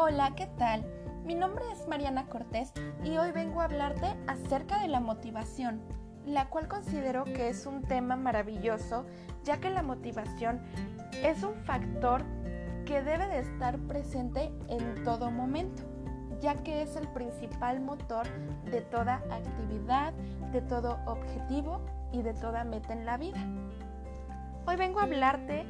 Hola, ¿qué tal? Mi nombre es Mariana Cortés y hoy vengo a hablarte acerca de la motivación, la cual considero que es un tema maravilloso, ya que la motivación es un factor que debe de estar presente en todo momento, ya que es el principal motor de toda actividad, de todo objetivo y de toda meta en la vida. Hoy vengo a hablarte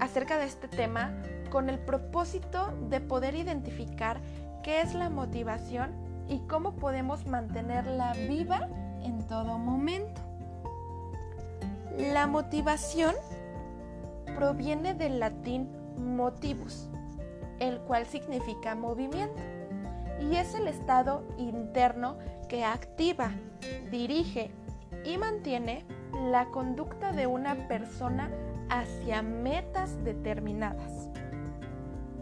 acerca de este tema con el propósito de poder identificar qué es la motivación y cómo podemos mantenerla viva en todo momento. La motivación proviene del latín motivus, el cual significa movimiento, y es el estado interno que activa, dirige y mantiene la conducta de una persona hacia metas determinadas.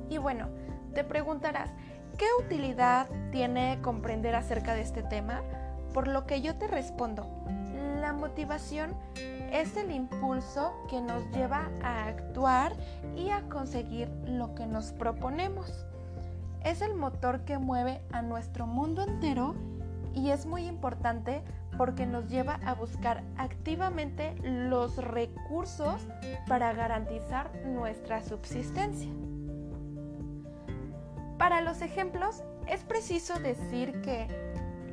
Y bueno, te preguntarás, ¿qué utilidad tiene comprender acerca de este tema? Por lo que yo te respondo, la motivación es el impulso que nos lleva a actuar y a conseguir lo que nos proponemos. Es el motor que mueve a nuestro mundo entero y es muy importante porque nos lleva a buscar activamente los recursos para garantizar nuestra subsistencia. Para los ejemplos, es preciso decir que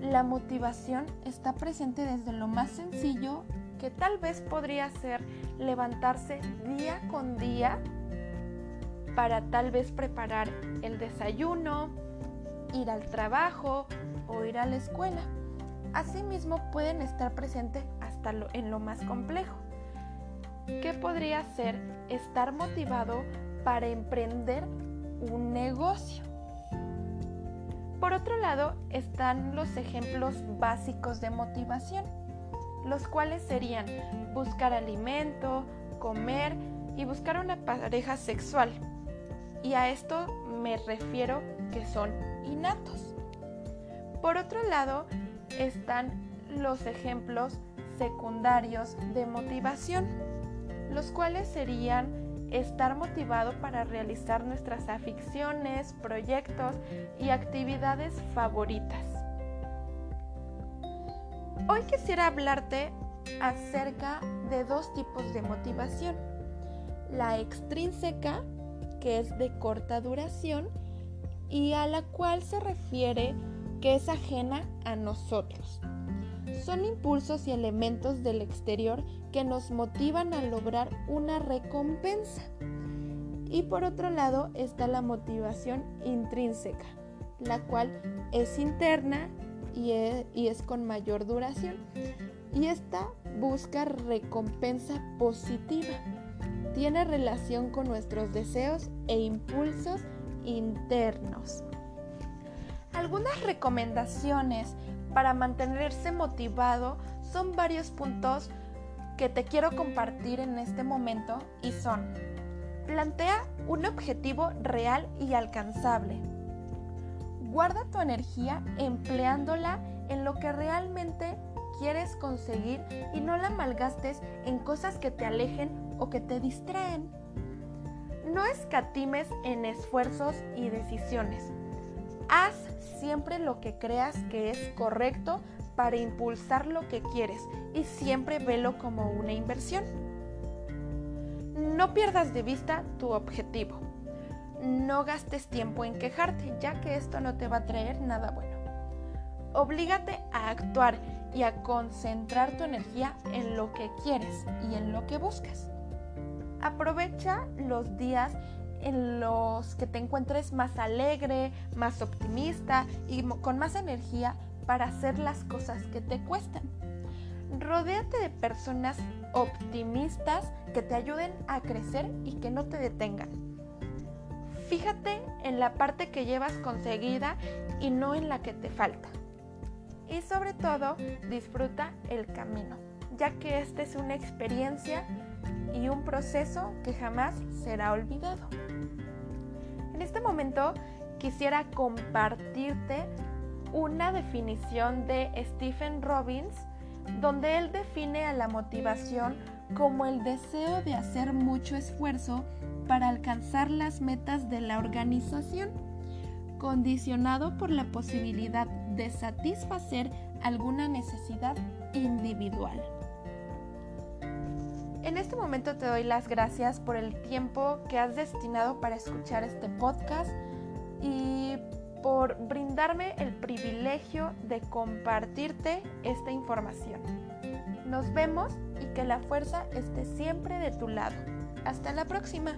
la motivación está presente desde lo más sencillo que tal vez podría ser levantarse día con día para tal vez preparar el desayuno, ir al trabajo o ir a la escuela. Asimismo pueden estar presentes hasta en lo más complejo. ¿Qué podría ser estar motivado para emprender un negocio? Por otro lado están los ejemplos básicos de motivación, los cuales serían buscar alimento, comer y buscar una pareja sexual. Y a esto me refiero que son innatos. Por otro lado están los ejemplos secundarios de motivación, los cuales serían estar motivado para realizar nuestras aficiones, proyectos y actividades favoritas. Hoy quisiera hablarte acerca de dos tipos de motivación. La extrínseca, que es de corta duración, y a la cual se refiere que es ajena a nosotros. Son impulsos y elementos del exterior que nos motivan a lograr una recompensa. Y por otro lado está la motivación intrínseca, la cual es interna y es, con mayor duración. Y esta busca recompensa positiva. Tiene relación con nuestros deseos e impulsos internos. Algunas recomendaciones para mantenerse motivado son varios puntos que te quiero compartir en este momento y son, plantea un objetivo real y alcanzable. Guarda tu energía empleándola en lo que realmente quieres conseguir y no la malgastes en cosas que te alejen o que te distraen. No escatimes en esfuerzos y decisiones. Haz siempre lo que creas que es correcto para impulsar lo que quieres y siempre velo como una inversión. No pierdas de vista tu objetivo. No gastes tiempo en quejarte, ya que esto no te va a traer nada bueno. Oblígate a actuar y a concentrar tu energía en lo que quieres y en lo que buscas. Aprovecha los días en los que te encuentres más alegre, más optimista y con más energía para hacer las cosas que te cuestan. Rodéate de personas optimistas que te ayuden a crecer y que no te detengan. Fíjate en la parte que llevas conseguida y no en la que te falta. Y sobre todo, disfruta el camino, ya que esta es una experiencia y un proceso que jamás será olvidado. En este momento quisiera compartirte una definición de Stephen Robbins donde él define a la motivación como el deseo de hacer mucho esfuerzo para alcanzar las metas de la organización, condicionado por la posibilidad de satisfacer alguna necesidad individual. En este momento te doy las gracias por el tiempo que has destinado para escuchar este podcast y por brindarme el privilegio de compartirte esta información. Nos vemos y que la fuerza esté siempre de tu lado. Hasta la próxima.